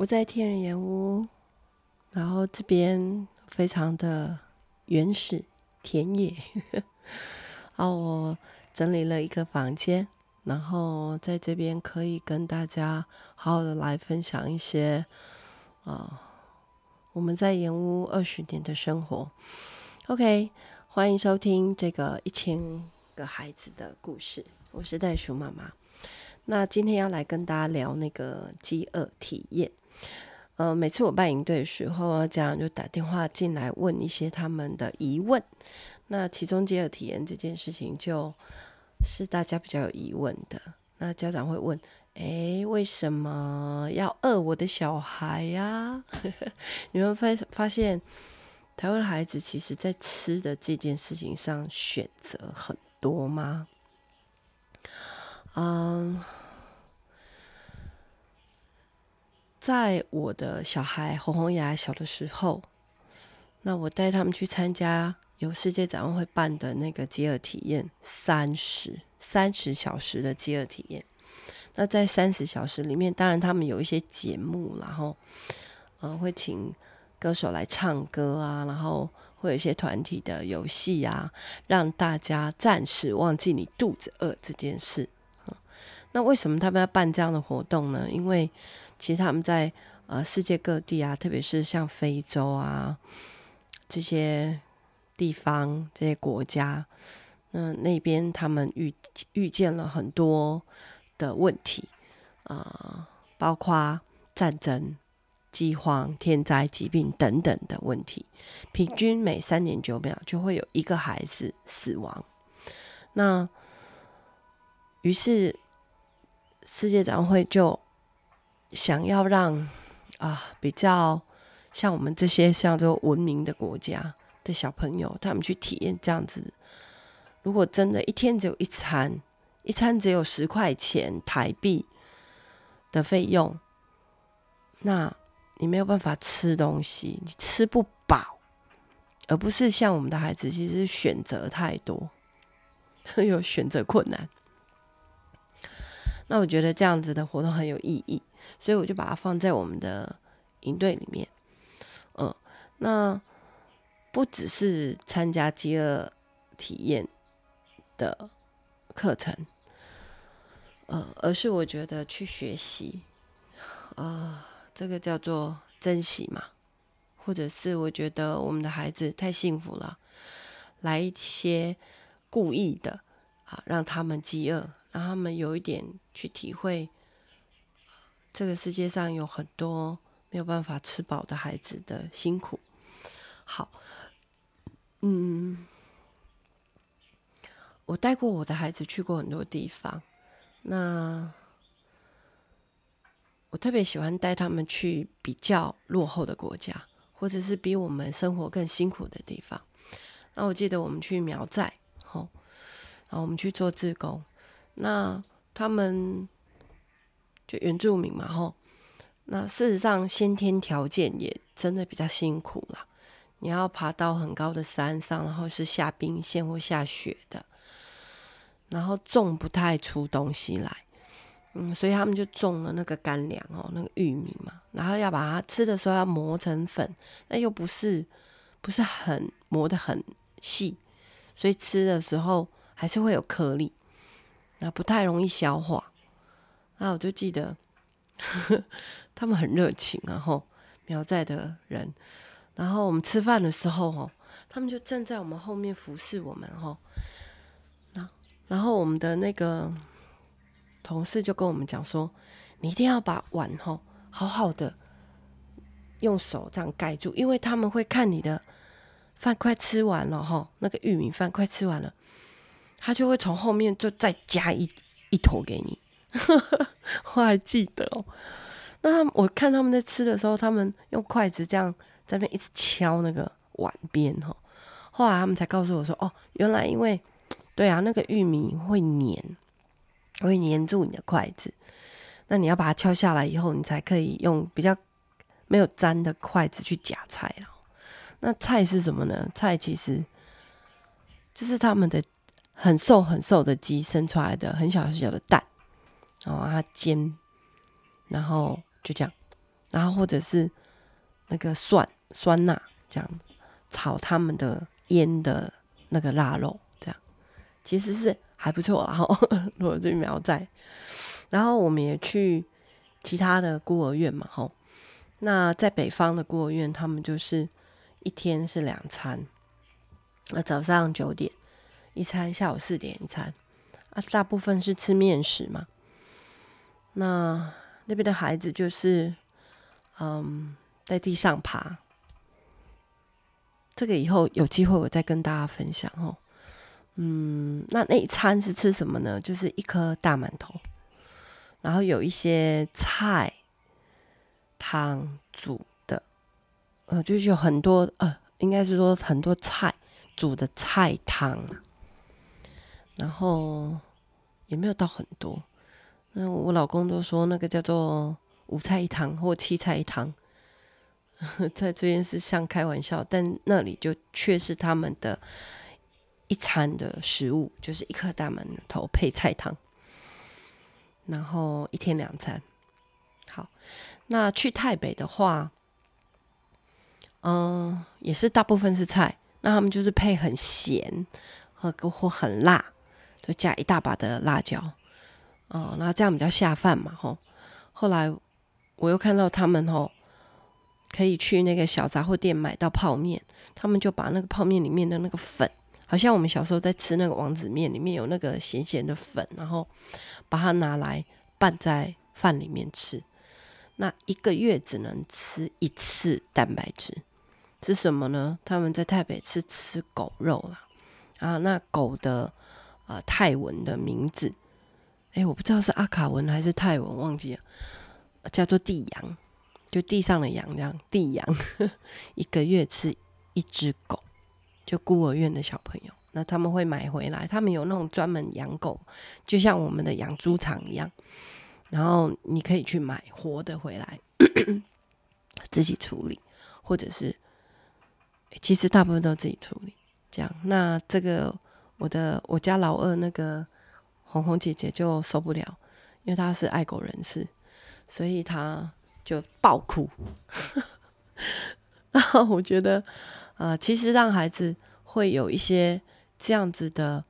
我在天人岩屋，然后这边非常的原始田野，然后我整理了一个房间，然后在这边可以跟大家好好的来分享一些啊、我们在岩屋二十年的生活。OK，欢迎收听这个一千个孩子的故事，我是袋鼠妈妈。那今天要来跟大家聊那个饥饿体验。呃，每次我办营队的时候，家长就打电话进来问一些他们的疑问。那其中饥饿体验这件事情，就是大家比较有疑问的。那家长会问：诶，为什么要饿我的小孩呀？你们发发现，台湾孩子其实在吃的这件事情上选择很多吗？嗯。在我的小孩红红牙小的时候，那我带他们去参加由世界展望会办的那个饥饿体验，三十三十小时的饥饿体验。那在三十小时里面，当然他们有一些节目，然后呃会请歌手来唱歌啊，然后会有一些团体的游戏啊，让大家暂时忘记你肚子饿这件事。那为什么他们要办这样的活动呢？因为其实他们在呃世界各地啊，特别是像非洲啊这些地方、这些国家，那那边他们遇遇见了很多的问题啊、呃，包括战争、饥荒、天灾、疾病等等的问题，平均每三点九秒就会有一个孩子死亡。那于是世界展会就。想要让啊比较像我们这些像这个文明的国家的小朋友，他们去体验这样子。如果真的一天只有一餐，一餐只有十块钱台币的费用，那你没有办法吃东西，你吃不饱，而不是像我们的孩子，其实选择太多，有选择困难。那我觉得这样子的活动很有意义。所以我就把它放在我们的营队里面，嗯，那不只是参加饥饿体验的课程，呃，而是我觉得去学习，啊、呃，这个叫做珍惜嘛，或者是我觉得我们的孩子太幸福了，来一些故意的啊，让他们饥饿，让他们有一点去体会。这个世界上有很多没有办法吃饱的孩子的辛苦。好，嗯，我带过我的孩子去过很多地方。那我特别喜欢带他们去比较落后的国家，或者是比我们生活更辛苦的地方。那我记得我们去苗寨，吼，然后我们去做志工，那他们。就原住民嘛，吼，那事实上先天条件也真的比较辛苦啦。你要爬到很高的山上，然后是下冰线或下雪的，然后种不太出东西来，嗯，所以他们就种了那个干粮哦，那个玉米嘛，然后要把它吃的时候要磨成粉，那又不是不是很磨得很细，所以吃的时候还是会有颗粒，那不太容易消化。那我就记得，呵呵他们很热情，然后苗寨的人，然后我们吃饭的时候，哦，他们就站在我们后面服侍我们，哈。然后我们的那个同事就跟我们讲说，你一定要把碗，哈，好好的用手这样盖住，因为他们会看你的饭快吃完了，哈，那个玉米饭快吃完了，他就会从后面就再加一一坨给你。我还记得哦，那我看他们在吃的时候，他们用筷子这样在那边一直敲那个碗边哈。后来他们才告诉我说：“哦，原来因为对啊，那个玉米会黏，会黏住你的筷子。那你要把它敲下来以后，你才可以用比较没有粘的筷子去夹菜了。那菜是什么呢？菜其实就是他们的很瘦很瘦的鸡生出来的很小很小的蛋。”哦，它煎，然后就这样，然后或者是那个蒜酸辣这样炒他们的腌的那个腊肉，这样其实是还不错。然 后如果这苗寨，然后我们也去其他的孤儿院嘛，吼。那在北方的孤儿院，他们就是一天是两餐，那早上九点一餐，下午四点一餐，啊，大部分是吃面食嘛。那那边的孩子就是，嗯，在地上爬。这个以后有机会我再跟大家分享哦。嗯，那那一餐是吃什么呢？就是一颗大馒头，然后有一些菜。汤煮的，呃，就是有很多，呃，应该是说很多菜煮的菜汤，然后也没有到很多。那我老公都说那个叫做五菜一汤或七菜一汤，在这边是像开玩笑，但那里就却是他们的一餐的食物，就是一颗大馒头配菜汤，然后一天两餐。好，那去泰北的话，嗯、也是大部分是菜，那他们就是配很咸和或很辣，就加一大把的辣椒，哦、那这样比较下饭嘛，吼。后来我又看到他们吼，可以去那个小杂货店买到泡面，他们就把那个泡面里面的那个粉，好像我们小时候在吃那个王子面，里面有那个咸咸的粉，然后把它拿来拌在饭里面吃。那一个月只能吃一次蛋白质，是什么呢？他们在泰北吃吃狗肉啦，啊，那狗的呃泰文的名字，哎，我不知道是阿卡文还是泰文，忘记了，叫做地羊，就地上的羊这样，地羊，一个月吃一只狗，就孤儿院的小朋友，那他们会买回来，他们有那种专门养狗，就像我们的养猪场一样。然后你可以去买活的回来，自己处理，或者是，其实大部分都自己处理。这样，那这个我的我家老二那个红红姐姐就受不了，因为她是爱狗人士，所以她就爆哭。然后我觉得，呃，其实让孩子会有一些这样子的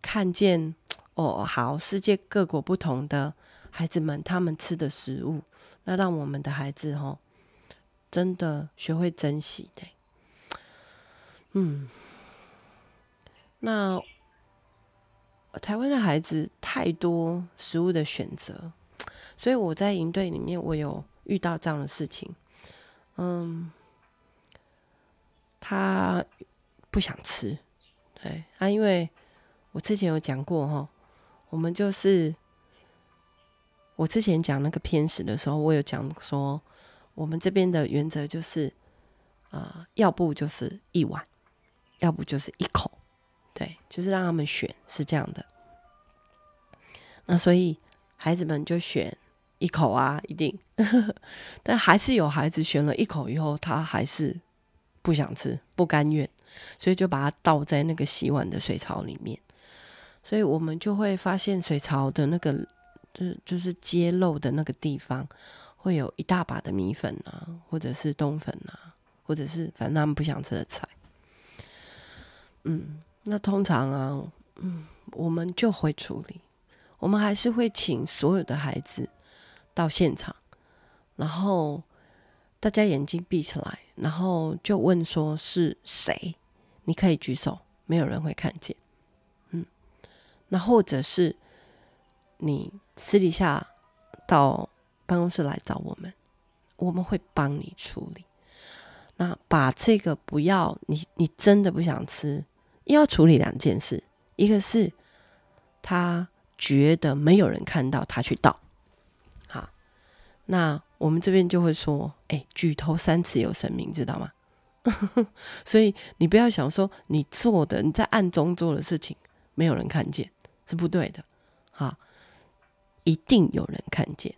看见，哦，好，世界各国不同的。孩子们他们吃的食物，那让我们的孩子哈，真的学会珍惜的。嗯，那台湾的孩子太多食物的选择，所以我在营队里面，我有遇到这样的事情。嗯，他不想吃，对啊，因为我之前有讲过哈，我们就是。我之前讲那个偏食的时候，我有讲说，我们这边的原则就是，呃，要不就是一碗，要不就是一口，对，就是让他们选，是这样的。那所以孩子们就选一口啊，一定，但还是有孩子选了一口以后，他还是不想吃，不甘愿，所以就把它倒在那个洗碗的水槽里面，所以我们就会发现水槽的那个。就是就是接漏的那个地方，会有一大把的米粉啊，或者是冬粉啊，或者是反正他们不想吃的菜。嗯，那通常啊，嗯，我们就会处理，我们还是会请所有的孩子到现场，然后大家眼睛闭起来，然后就问说是谁？你可以举手，没有人会看见。嗯，那或者是。你私底下到办公室来找我们，我们会帮你处理。那把这个不要你，你真的不想吃，要处理两件事，一个是他觉得没有人看到他去倒，好，那我们这边就会说，哎，举头三尺有神明，知道吗？所以你不要想说你做的你在暗中做的事情没有人看见是不对的，好。一定有人看见，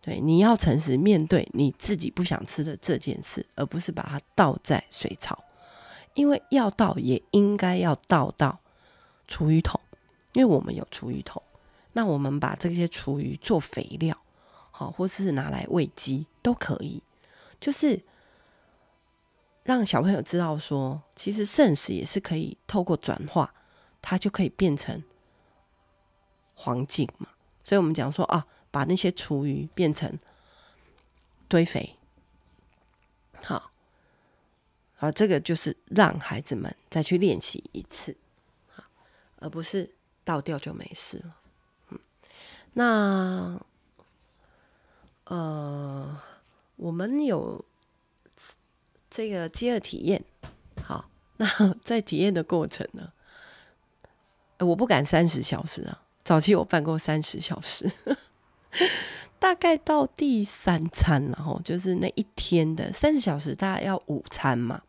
对，你要诚实面对你自己不想吃的这件事，而不是把它倒在水槽，因为要倒也应该要倒到厨余桶，因为我们有厨余桶，那我们把这些厨余做肥料，好，或是拿来喂鸡都可以，就是让小朋友知道说，其实肾食也是可以透过转化，它就可以变成黄金嘛。所以我们讲说啊，把那些厨余变成堆肥，好，好，这个就是让孩子们再去练习一次，好，而不是倒掉就没事了。嗯，那呃，我们有这个饥饿体验，好，那 在体验的过程呢，我不敢三十小时啊。早期我办过三十小时，大概到第三餐，然后就是那一天的三十小时，大概要午餐嘛。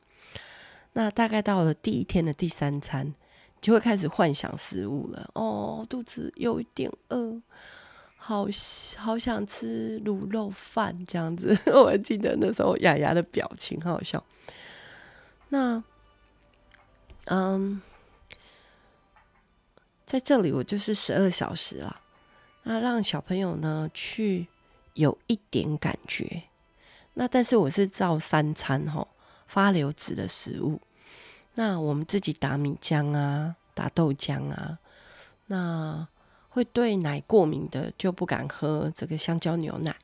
那大概到了第一天的第三餐，就会开始幻想食物了。哦，肚子有一点饿，好好想吃卤肉饭这样子。我还记得那时候雅雅的表情，很好笑。那，嗯。在这里，我就是十二小时了。那让小朋友呢去有一点感觉。那但是我是照三餐吼发流质的食物。那我们自己打米浆啊，打豆浆啊。那会对奶过敏的就不敢喝这个香蕉牛奶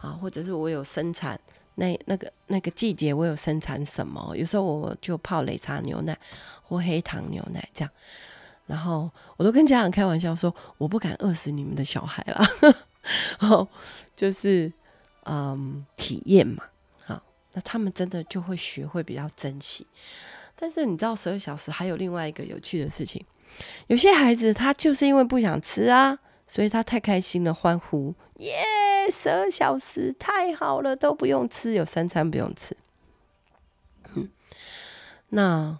啊，或者是我有生产那那个那个季节我有生产什么，有时候我就泡擂茶牛奶或黑糖牛奶这样。然后我都跟家长开玩笑说，我不敢饿死你们的小孩啦。然后就是嗯，体验嘛，好，那他们真的就会学会比较珍惜。但是你知道，十二小时还有另外一个有趣的事情，有些孩子他就是因为不想吃啊，所以他太开心了，欢呼耶，十二小时太好了，都不用吃，有三餐不用吃。嗯，那。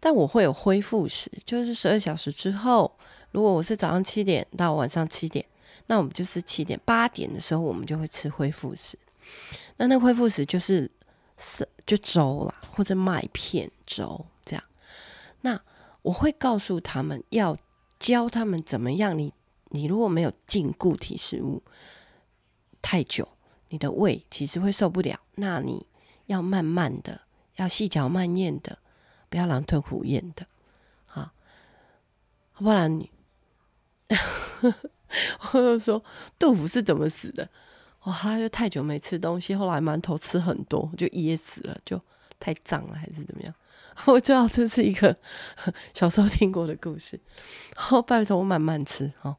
但我会有恢复时，就是十二小时之后，如果我是早上七点到晚上七点，那我们就是七点八点的时候，我们就会吃恢复食。那那恢复食就是是就粥啦，或者麦片粥这样。那我会告诉他们，要教他们怎么样你。你你如果没有进固体食物太久，你的胃其实会受不了。那你要慢慢的，要细嚼慢咽的。不要狼吞虎咽的，好，不然你，我就说杜甫是怎么死的？哇，他就太久没吃东西，后来馒头吃很多，就噎死了，就太胀了，还是怎么样？我知道这是一个 小时候听过的故事。好，拜托慢慢吃，哈。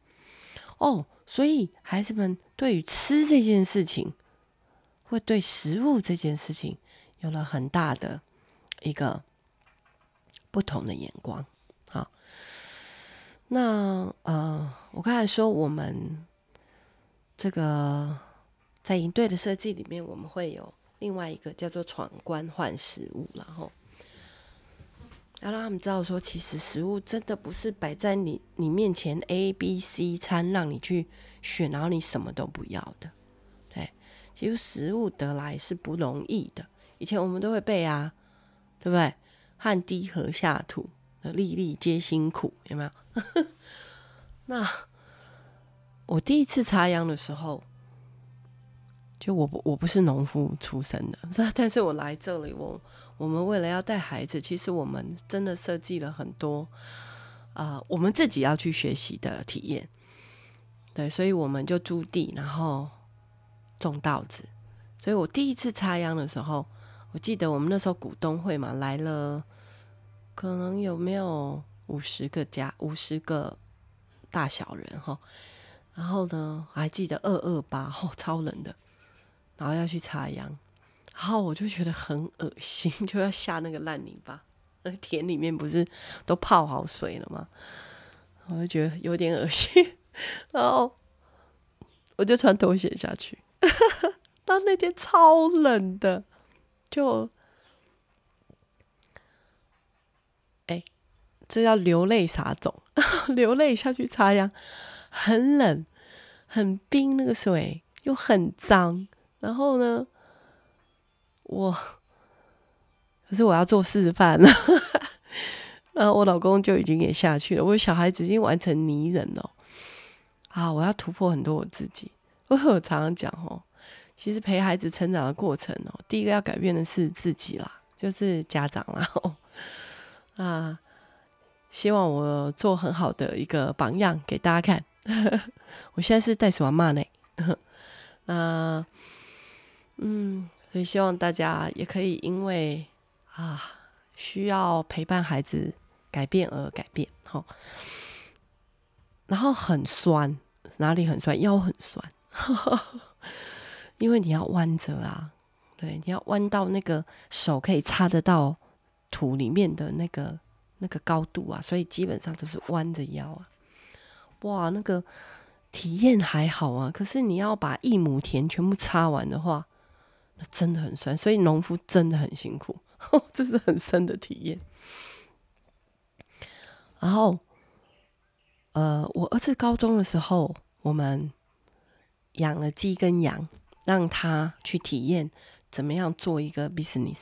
哦，所以孩子们对于吃这件事情，会对食物这件事情有了很大的一个。不同的眼光，好，那呃，我刚才说我们这个在营队的设计里面，我们会有另外一个叫做闯关换食物，然后要让他们知道说，其实食物真的不是摆在你你面前 A、B、C 餐让你去选，然后你什么都不要的，对，其实食物得来是不容易的，以前我们都会背啊，对不对？汗滴禾下土，粒粒皆辛苦，有没有？那我第一次插秧的时候，就我不我不是农夫出身的，但是我来这里，我我们为了要带孩子，其实我们真的设计了很多啊、呃，我们自己要去学习的体验。对，所以我们就租地，然后种稻子。所以我第一次插秧的时候。我记得我们那时候股东会嘛，来了，可能有没有五十个家，五十个大小人哈。然后呢，还记得二二八，哦，超冷的，然后要去插秧，然后我就觉得很恶心，就要下那个烂泥巴。那田里面不是都泡好水了吗？我就觉得有点恶心，然后我就穿拖鞋下去，那那天超冷的。就，哎、欸，这叫流泪撒种，流泪下去插秧，很冷，很冰，那个水又很脏。然后呢，我可是我要做示范了，然后我老公就已经也下去了。我小孩子已经完成泥人了，啊，我要突破很多我自己。我有常常讲哦。其实陪孩子成长的过程哦，第一个要改变的是自己啦，就是家长啦。哦、啊，希望我做很好的一个榜样给大家看。我现在是袋鼠阿嬷呢。那，嗯，所以希望大家也可以因为啊需要陪伴孩子改变而改变。好，然后很酸，哪里很酸？腰很酸。因为你要弯着啊，对，你要弯到那个手可以插得到土里面的那个那个高度啊，所以基本上都是弯着腰啊。哇，那个体验还好啊，可是你要把一亩田全部插完的话，那真的很酸，所以农夫真的很辛苦，这是很深的体验。然后，呃，我儿子高中的时候，我们养了鸡跟羊。让他去体验怎么样做一个 business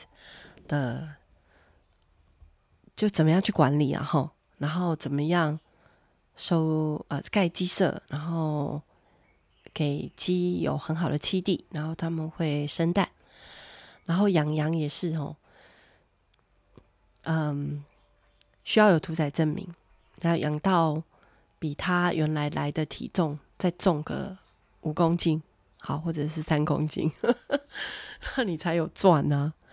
的，就怎么样去管理，然后，然后怎么样收呃盖鸡舍，然后给鸡有很好的栖地，然后他们会生蛋，然后养羊也是哦，嗯，需要有屠宰证明，然后养到比他原来来的体重再重个五公斤。好，或者是三公斤，那你才有赚呢、啊。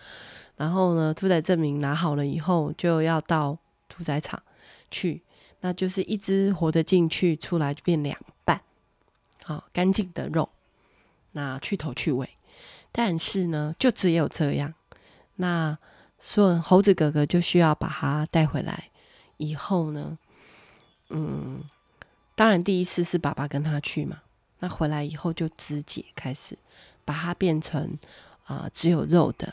然后呢，屠宰证明拿好了以后，就要到屠宰场去，那就是一只活的进去，出来就变两半，好干净的肉，那去头去尾。但是呢，就只有这样。那所以猴子哥哥就需要把它带回来以后呢，嗯，当然第一次是爸爸跟他去嘛。那回来以后就肢解，开始把它变成啊、只有肉的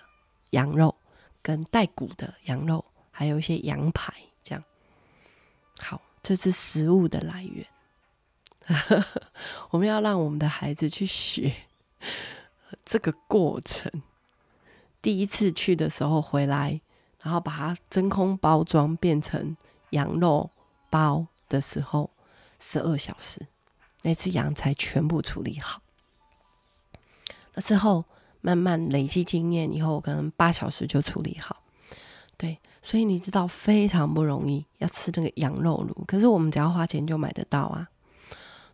羊肉，跟带骨的羊肉，还有一些羊排，这样。好，这是食物的来源。我们要让我们的孩子去学这个过程。第一次去的时候回来，然后把它真空包装变成羊肉包的时候，十二小时。那只羊才全部处理好。那之后慢慢累积经验以后，可能八小时就处理好。对，所以你知道非常不容易，要吃那个羊肉炉。可是我们只要花钱就买得到啊。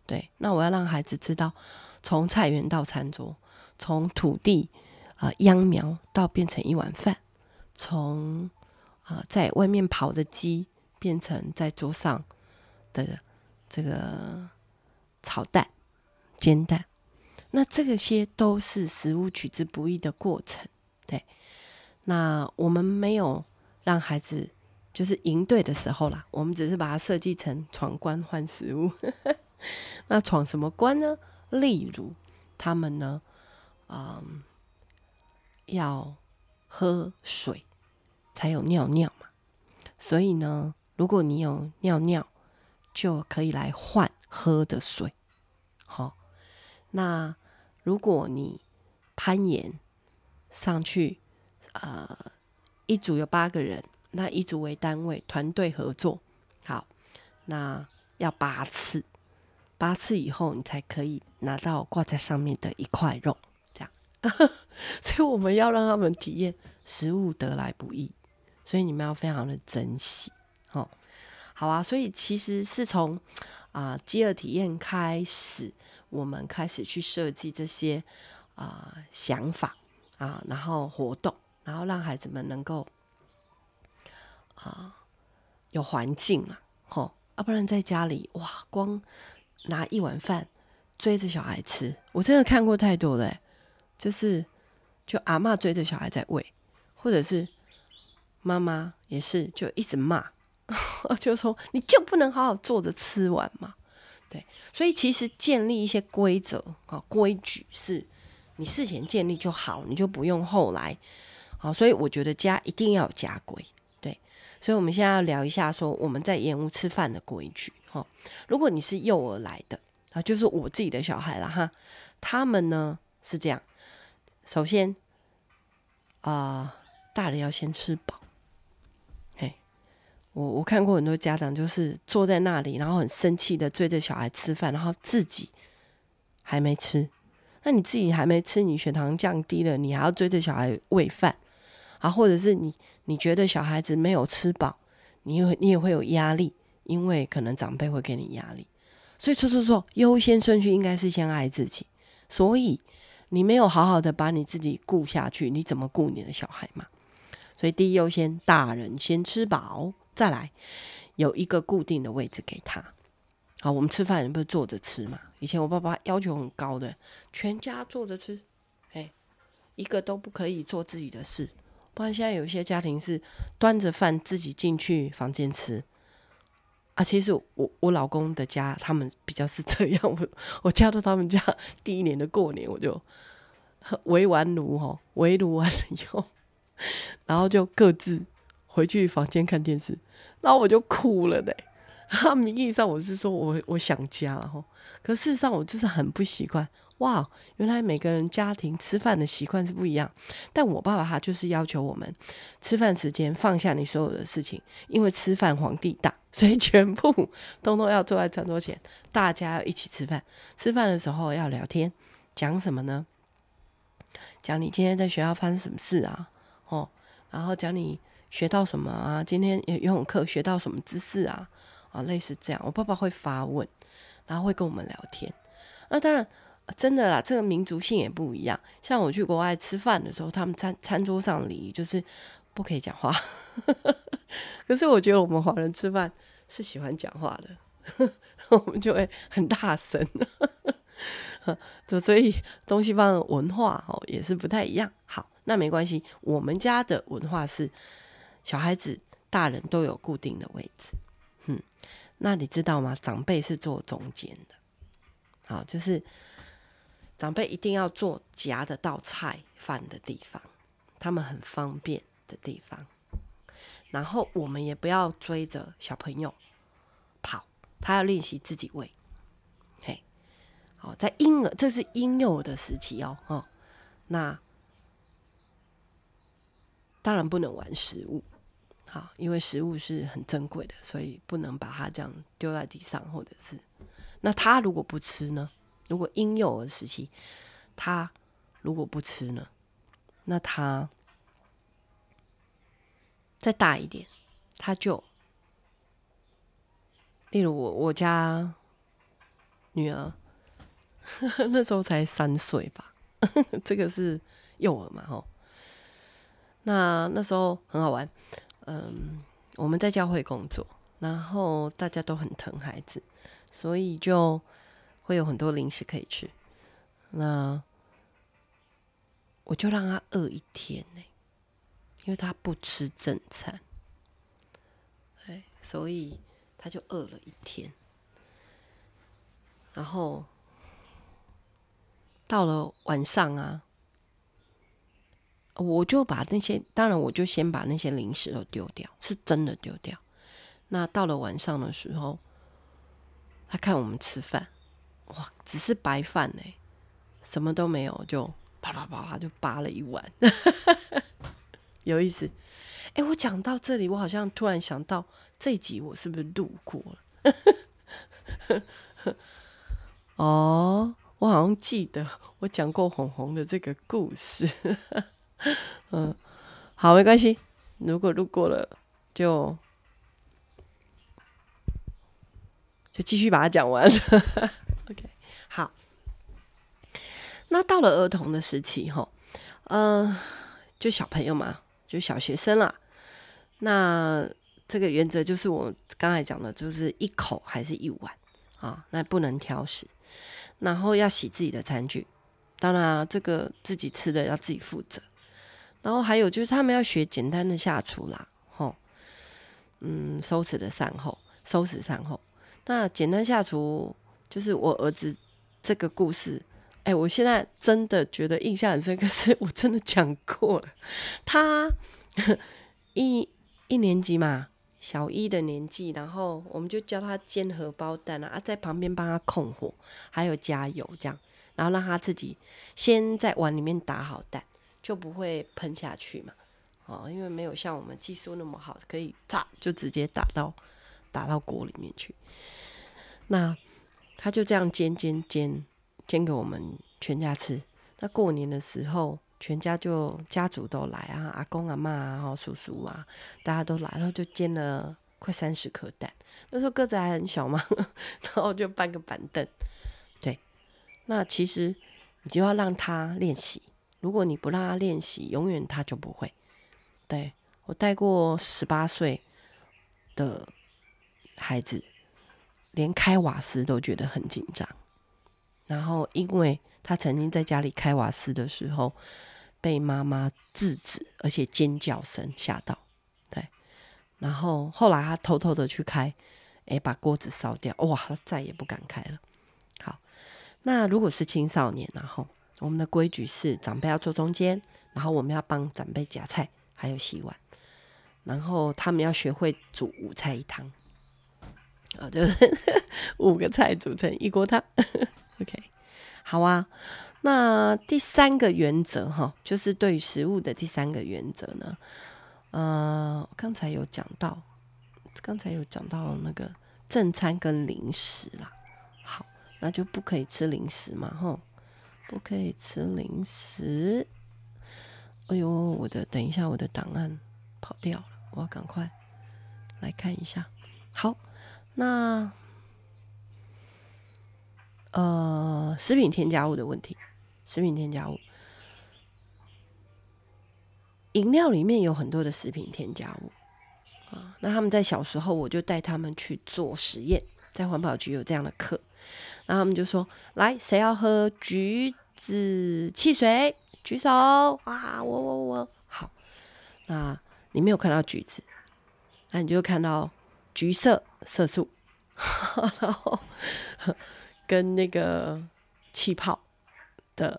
对，那我要让孩子知道，从菜园到餐桌，从土地啊、秧苗到变成一碗饭，从啊、在外面跑的鸡变成在桌上的这个。炒蛋、煎蛋，那这些都是食物取之不易的过程。对，那我们没有让孩子就是赢对的时候啦，我们只是把它设计成闯关换食物。那闯什么关呢？例如，他们呢，嗯，要喝水才有尿尿嘛。所以呢，如果你有尿尿，就可以来换。喝的水，好。那如果你攀岩上去，呃，一组有八个人，那一组为单位，团队合作，好。那要八次，八次以后你才可以拿到挂在上面的一块肉，这样。所以我们要让他们体验食物得来不易，所以你们要非常的珍惜，好。好啊，所以其实是从。啊，饥饿体验开始，我们开始去设计这些啊、想法啊，然后活动，然后让孩子们能够啊有环境啊，吼，要、不然在家里哇，光拿一碗饭追着小孩吃，我真的看过太多了，就是就阿嬷追着小孩在喂，或者是妈妈也是就一直骂。就说你就不能好好坐着吃完吗？对，所以其实建立一些规则啊规矩是你事前建立就好，你就不用后来。好，所以我觉得家一定要有家规。对，所以我们现在要聊一下说我们在盐屋吃饭的规矩。哈，如果你是幼儿来的啊，就是我自己的小孩了哈，他们呢是这样，首先啊、大人要先吃饱。我我看过很多家长，就是坐在那里，然后很生气的追着小孩吃饭，然后自己还没吃，那你自己还没吃，你血糖降低了，你还要追着小孩喂饭啊？或者是你你觉得小孩子没有吃饱，你也你也会有压力，因为可能长辈会给你压力。所以错错错，优先顺序应该是先爱自己。所以你没有好好的把你自己顾下去，你怎么顾你的小孩嘛？所以第一优先，大人先吃饱，再来有一个固定的位置给他。好，我们吃饭不是坐着吃嘛？以前我爸爸要求很高的，全家坐着吃，哎，一个都不可以做自己的事。不然现在有些家庭是端着饭自己进去房间吃。啊，其实我我老公的家他们比较是这样。我我嫁到他们家第一年的过年，我就围完炉吼，围炉完了以后，然后就各自回去房间看电视，然后我就哭了嘞。哈，名义上我是说我我想家了哈，可事实上我就是很不习惯。哇，原来每个人家庭吃饭的习惯是不一样。但我爸爸他就是要求我们吃饭时间放下你所有的事情，因为吃饭皇帝大，所以全部通通要坐在餐桌前，大家要一起吃饭。吃饭的时候要聊天，讲什么呢？讲你今天在学校发生什么事啊？哦，然后讲你学到什么啊？今天游泳课学到什么知识啊？啊，类似这样，我爸爸会发问，然后会跟我们聊天。那当然，真的啦，这个民族性也不一样。像我去国外吃饭的时候，他们餐餐桌上礼仪就是不可以讲话。可是我觉得我们华人吃饭是喜欢讲话的，我们就会很大声。所以东西方的文化哦也是不太一样。好，那没关系，我们家的文化是小孩子、大人都有固定的位置。嗯，那你知道吗？长辈是坐中间的，好，就是长辈一定要坐夹得到菜饭的地方，他们很方便的地方。然后我们也不要追着小朋友跑，他要练习自己喂。嘿，好，在婴儿，这是婴幼儿的时期哦，哦，那当然不能玩食物。因为食物是很珍贵的，所以不能把它这样丢在地上，或者是那他如果不吃呢？如果婴幼儿时期他如果不吃呢？那他再大一点，他就例如我我家女儿 那时候才三岁吧，这个是幼儿嘛，吼。那那时候很好玩。嗯，我们在教会工作，然后大家都很疼孩子，所以就会有很多零食可以吃。那我就让他饿一天呢，因为他不吃正餐，哎，所以他就饿了一天。然后到了晚上啊。我就把那些，当然我就先把那些零食都丢掉，是真的丢掉。那到了晚上的时候，他看我们吃饭，哇，只是白饭呢，什么都没有，就啪啪啪啪就扒了一碗，有意思。哎、我讲到这里，我好像突然想到这一集我是不是录过了？哦，我好像记得我讲过红红的这个故事。嗯，好，没关系。如果路过了，就就继续把它讲完。OK，好。那到了儿童的时期，哈，嗯，就小朋友嘛，就小学生啦。那这个原则就是我刚才讲的，就是一口还是一碗啊？那不能挑食，然后要洗自己的餐具。当然啊，这个自己吃的要自己负责。然后还有就是，他们要学简单的下厨啦，吼，嗯，收拾的善后，收拾善后。那简单下厨就是我儿子这个故事，哎，我现在真的觉得印象很深刻，是我真的讲过了。他一一年级嘛，小一的年纪，然后我们就教他煎荷包蛋啊，在旁边帮他控火，还有加油这样，然后让他自己先在碗里面打好蛋。就不会喷下去嘛，哦，因为没有像我们技术那么好，可以炸就直接打到打到锅里面去。那他就这样煎煎煎煎给我们全家吃。那过年的时候，全家就家族都来啊，阿公阿嬷啊，叔叔啊，大家都来，然后就煎了快三十颗蛋。那时候个子还很小嘛，然后就搬个板凳。对，那其实你就要让他练习。如果你不让他练习，永远他就不会。对，我带过十八岁的孩子，连开瓦斯都觉得很紧张。然后，因为他曾经在家里开瓦斯的时候，被妈妈制止，而且尖叫声吓到。对，然后后来他偷偷的去开，诶，把锅子烧掉，哇，他再也不敢开了。好，那如果是青少年，然后我们的规矩是长辈要坐中间，然后我们要帮长辈夹菜，还有洗碗，然后他们要学会煮五菜一汤，啊，就是五个菜煮成一锅汤。OK，好啊。那第三个原则哈，就是对于食物的第三个原则呢，呃，刚才有讲到，刚才有讲到那个正餐跟零食啦。好，那就不可以吃零食嘛，吼，不可以吃零食。哎呦，我的，等一下，我的档案跑掉了，我要赶快来看一下。好，那。呃，食品添加物的问题，食品添加物，饮料里面有很多的食品添加物啊。那他们在小时候，我就带他们去做实验，在环保局有这样的课，然后他们就说：“来，谁要喝橘子汽水？举手！”啊，我我我，好。那你没有看到橘子，那你就看到橘色色素，然后。跟那个气泡的，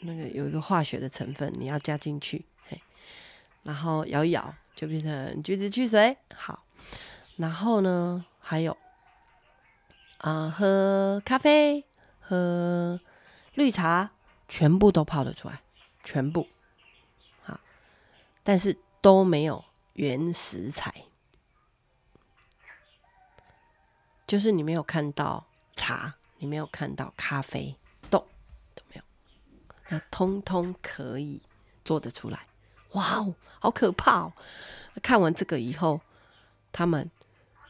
那个有一个化学的成分，你要加进去，嘿，然后摇一摇就变成橘子汽水。好，然后呢，还有啊、喝咖啡、喝绿茶，全部都泡得出来，全部，好，但是都没有原食材，就是你没有看到。茶，你没有看到咖啡豆都没有，那通通可以做得出来。哇哦，好可怕哦！看完这个以后，他们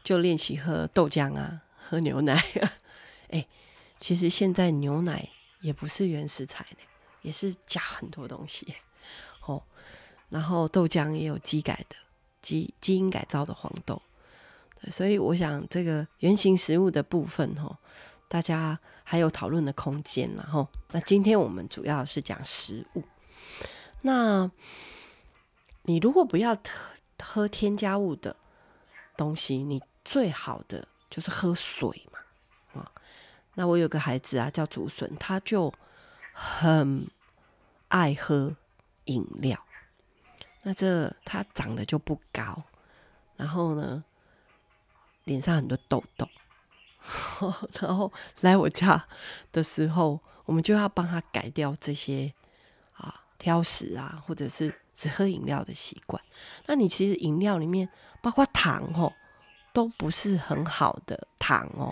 就练习喝豆浆啊，喝牛奶啊。哎，其实现在牛奶也不是原食材呢，也是加很多东西哦。然后豆浆也有基改的基基因改造的黄豆。所以我想，这个原型食物的部分，哈，大家还有讨论的空间，然后，那今天我们主要是讲食物。那你如果不要喝添加物的东西，你最好的就是喝水嘛，啊。那我有个孩子啊，叫竹笋，他就很爱喝饮料。那这他长得就不高，然后呢，脸上很多痘痘，然后来我家的时候，我们就要帮他改掉这些啊挑食啊，或者是只喝饮料的习惯。那你其实饮料里面包括糖哦，都不是很好的糖哦。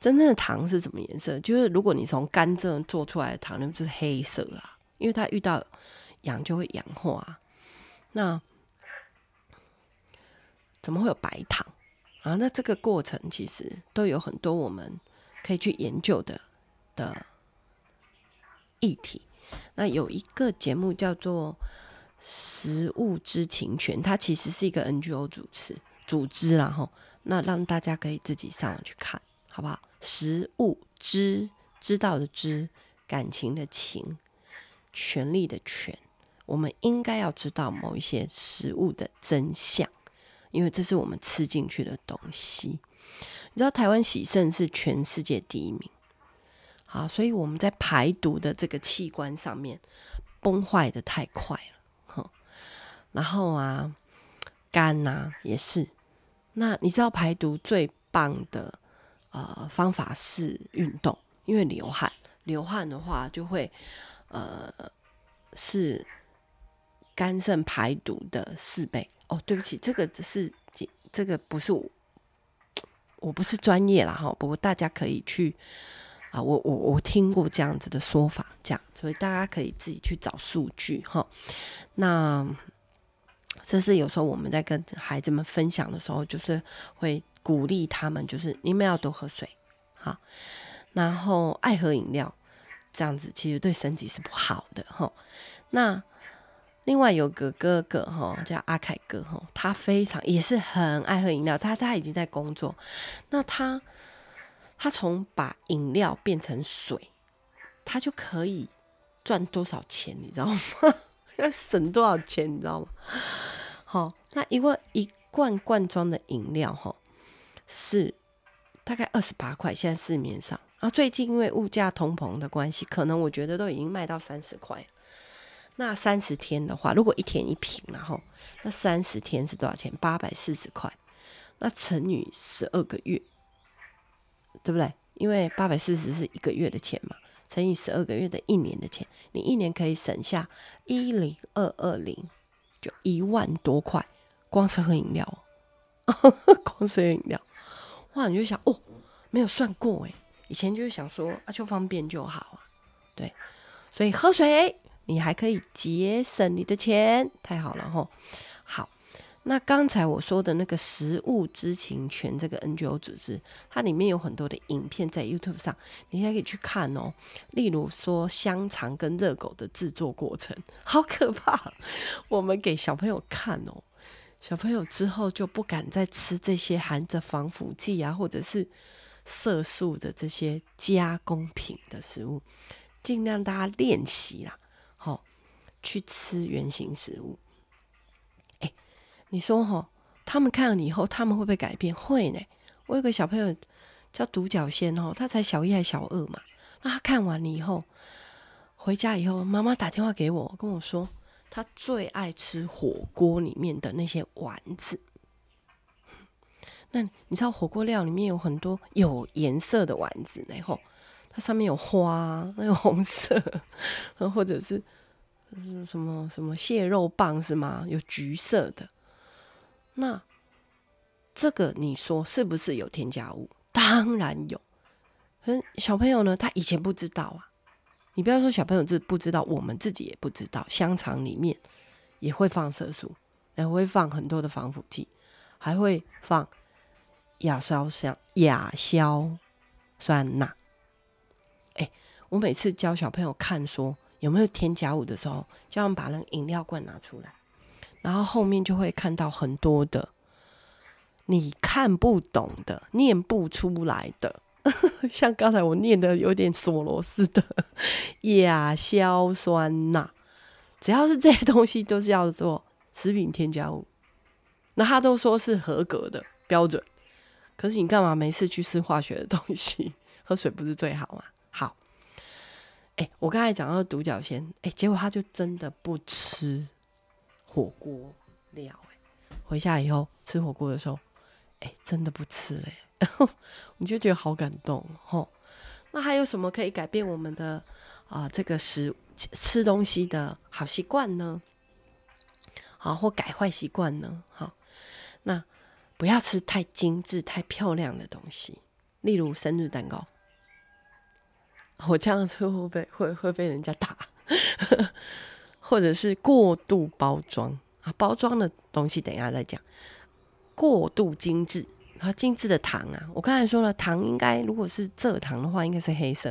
真正的糖是什么颜色？就是如果你从甘蔗做出来的糖，那就是黑色啊，因为它遇到氧就会氧化。那怎么会有白糖？啊，那这个过程其实都有很多我们可以去研究的的议题。那有一个节目叫做《食物知情权》，它其实是一个 NGO 主持组织，然后那让大家可以自己上网去看，好不好？食物知知道的知，感情的情，权力的权，我们应该要知道某一些食物的真相。因为这是我们吃进去的东西，你知道台湾洗肾是全世界第一名，好，所以我们在排毒的这个器官上面崩坏得太快了，然后啊，肝呐、啊、也是，那你知道排毒最棒的呃方法是运动，因为流汗，流汗的话就会呃是肝肾排毒的四倍。哦，对不起，这个只是这个不是我，我不是专业啦哈。不过大家可以去啊，我我我听过这样子的说法，这样，所以大家可以自己去找数据哈。那这是有时候我们在跟孩子们分享的时候，就是会鼓励他们，就是你们要多喝水，好，然后爱喝饮料，这样子其实对身体是不好的哈。那另外有个哥哥哈，叫阿凯哥哈，他非常也是很爱喝饮料，他他已经在工作，那他。他从把饮料变成水，他就可以赚多少钱，你知道吗？要省多少钱，你知道吗？好，那因为一罐罐装的饮料哈是大概二十八块，现在市面上啊，最近因为物价通膨的关系，可能我觉得都已经卖到三十块。那三十天的话，如果一天一瓶，然后那三十天是多少钱？八百四十块，那乘以十二个月。对不对？因为八百四十是一个月的钱嘛，乘以十二个月的一年的钱，你一年可以省下一零二二零，就一万多块，光是喝饮料，光是喝饮料，哇！你就想哦，没有算过哎，以前就是想说啊，就方便就好啊，对，所以喝水你还可以节省你的钱，太好了吼，那刚才我说的那个食物知情权这个 NGO 组织，它里面有很多的影片在 YouTube 上，你还可以去看哦。例如说香肠跟热狗的制作过程，好可怕！我们给小朋友看哦，小朋友之后就不敢再吃这些含着防腐剂啊，或者是色素的这些加工品的食物，尽量大家练习啦，好，去吃原型食物。你说哈，他们看了你以后，他们会不会改变？会呢。我有个小朋友叫独角仙哦，他才小一还小二嘛。那他看完了以后，回家以后，妈妈打电话给我，跟我说他最爱吃火锅里面的那些丸子。那你知道火锅料里面有很多有颜色的丸子，然后它上面有花，那个红色，或者是什么什么蟹肉棒是吗？有橘色的。那这个你说是不是有添加物？当然有。嗯，小朋友呢，他以前不知道啊。你不要说小朋友这不知道，我们自己也不知道。香肠里面也会放色素，也会放很多的防腐剂，还会放亚硝酸亚硝酸钠。哎，我每次教小朋友看说有没有添加物的时候，叫他们把那个饮料罐拿出来。然后后面就会看到很多的你看不懂的、念不出来的，像刚才我念的有点索罗斯的 亚硝酸钠，只要是这些东西都是叫做食品添加物，那他都说是合格的标准。可是你干嘛没事去吃化学的东西？喝水不是最好吗？好，哎，我刚才讲到独角仙，哎，结果他就真的不吃。火锅料哎，回家以后吃火锅的时候，哎，真的不吃嘞，你就觉得好感动吼。那还有什么可以改变我们的啊、这个食吃东西的好习惯呢？好，或改坏习惯呢？好，那不要吃太精致、太漂亮的东西，例如生日蛋糕。我这样吃会被会会被人家打。或者是过度包装啊，包装的东西等一下再讲。过度精致，然后精致的糖啊，我刚才说了，糖应该如果是蔗糖的话，应该是黑色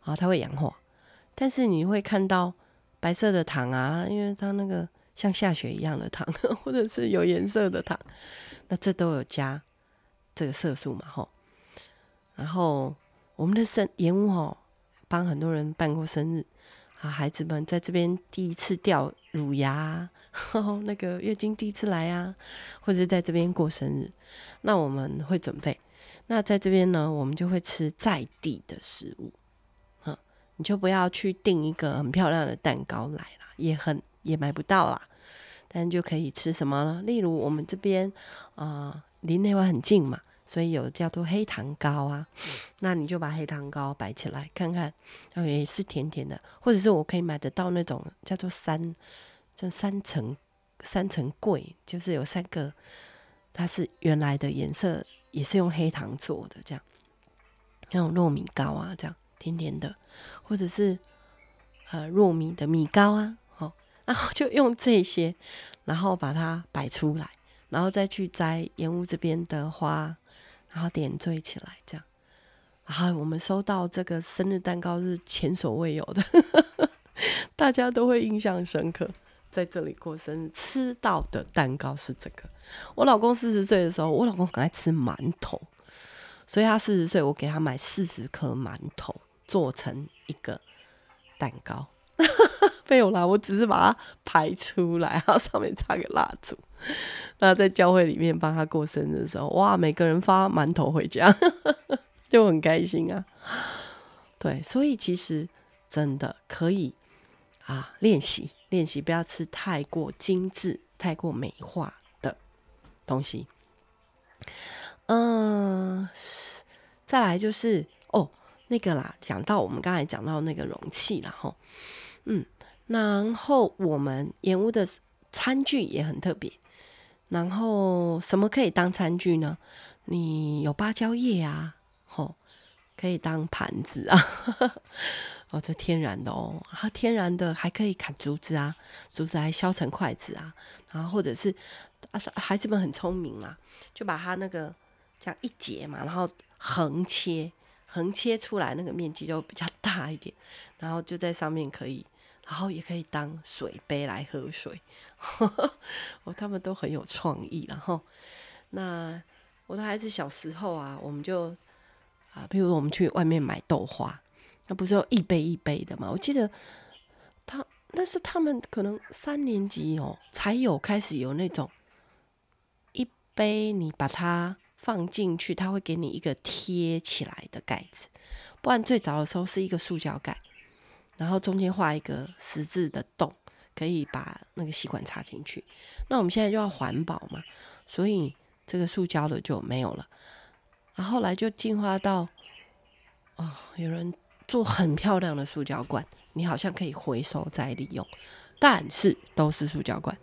啊，它会氧化。但是你会看到白色的糖啊，因为它那个像下雪一样的糖，或者是有颜色的糖，那这都有加这个色素嘛，吼。然后我们的生延误吼，帮很多人办过生日。啊，孩子们在这边第一次掉乳牙，呵呵，那个月经第一次来啊，或者在这边过生日，那我们会准备。那在这边呢，我们就会吃在地的食物，嗯，你就不要去订一个很漂亮的蛋糕来了，也很也买不到啦。但就可以吃什么呢？例如我们这边啊，离内湾很近嘛。所以有叫做黑糖糕啊，那你就把黑糖糕摆起来看看，然后也是甜甜的，或者是我可以买得到那种叫做三，这三层三层柜，就是有三个，它是原来的颜色，也是用黑糖做的这样。那种糯米糕啊，这样甜甜的，或者是呃糯米的米糕啊，哦，然后就用这些，然后把它摆出来，然后再去摘盐屋这边的花，然后点缀起来，这样，然后我们收到这个生日蛋糕是前所未有的，大家都会印象深刻。在这里过生日吃到的蛋糕是这个。我老公四十岁的时候，我老公很爱吃馒头，所以他四十岁，我给他买四十颗馒头做成一个蛋糕。没有啦，我只是把它排出来，然后上面插个蜡烛。那在教会里面帮他过生日的时候，哇，每个人发馒头回家，就很开心啊。对，所以其实真的可以啊，练习。练习不要吃太过精致、太过美化的东西。嗯，再来就是哦，那个啦，讲到我们刚才讲到那个容器啦，吼，嗯，然后我们盐屋的餐具也很特别。然后什么可以当餐具呢？你有芭蕉叶啊，吼，可以当盘子啊。哦，这天然的哦，它天然的还可以砍竹子啊，竹子还削成筷子啊，然后或者是啊，孩子们很聪明嘛，就把它那个这样一截嘛，然后横切，横切出来那个面积就比较大一点，然后就在上面可以，然后也可以当水杯来喝水，哦，他们都很有创意，然后那我的孩子小时候啊，我们就啊，比如我们去外面买豆花。那不是有一杯一杯的吗？我记得他那是他们可能三年级哦才有开始有那种一杯，你把它放进去，它会给你一个贴起来的盖子。不然最早的时候是一个塑胶盖，然后中间画一个十字的洞，可以把那个吸管插进去。那我们现在就要环保嘛，所以这个塑胶的就没有了。然后来就进化到哦，有人。做很漂亮的塑胶罐，你好像可以回收再利用，但是都是塑胶罐。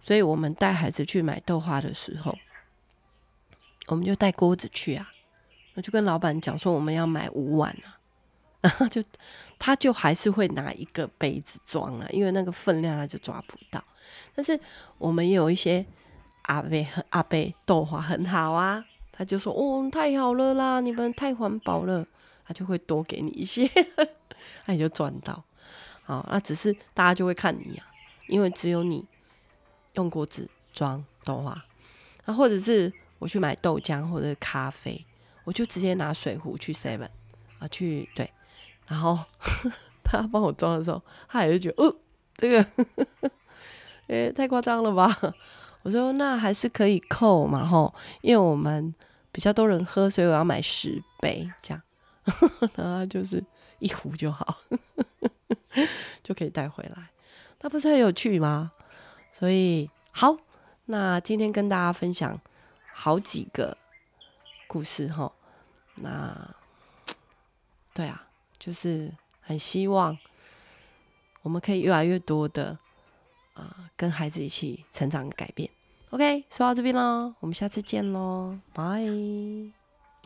所以我们带孩子去买豆花的时候，我们就带锅子去啊，我就跟老板讲说我们要买五碗啊，然后 就他就还是会拿一个杯子装啊，因为那个分量他就抓不到。但是我们也有一些阿伯阿伯豆花很好啊，他就说哦，太好了啦，你们太环保了。他就会多给你一些，那你就赚到。好，那只是大家就会看你、啊，因为只有你用锅子装豆花，那或者是我去买豆浆或者咖啡，我就直接拿水壶去 seven 啊去对，然后 他帮我装的时候，他也就觉得哦，这个诶、太夸张了吧？我说那还是可以扣嘛吼，因为我们比较多人喝，所以我要买十杯这样。然后就是一壶就好，就可以带回来，那不是很有趣吗？所以好，那今天跟大家分享好几个故事哈。那 对啊，就是很希望我们可以越来越多的啊、跟孩子一起成长改变。OK，说到这边喽，我们下次见喽，拜。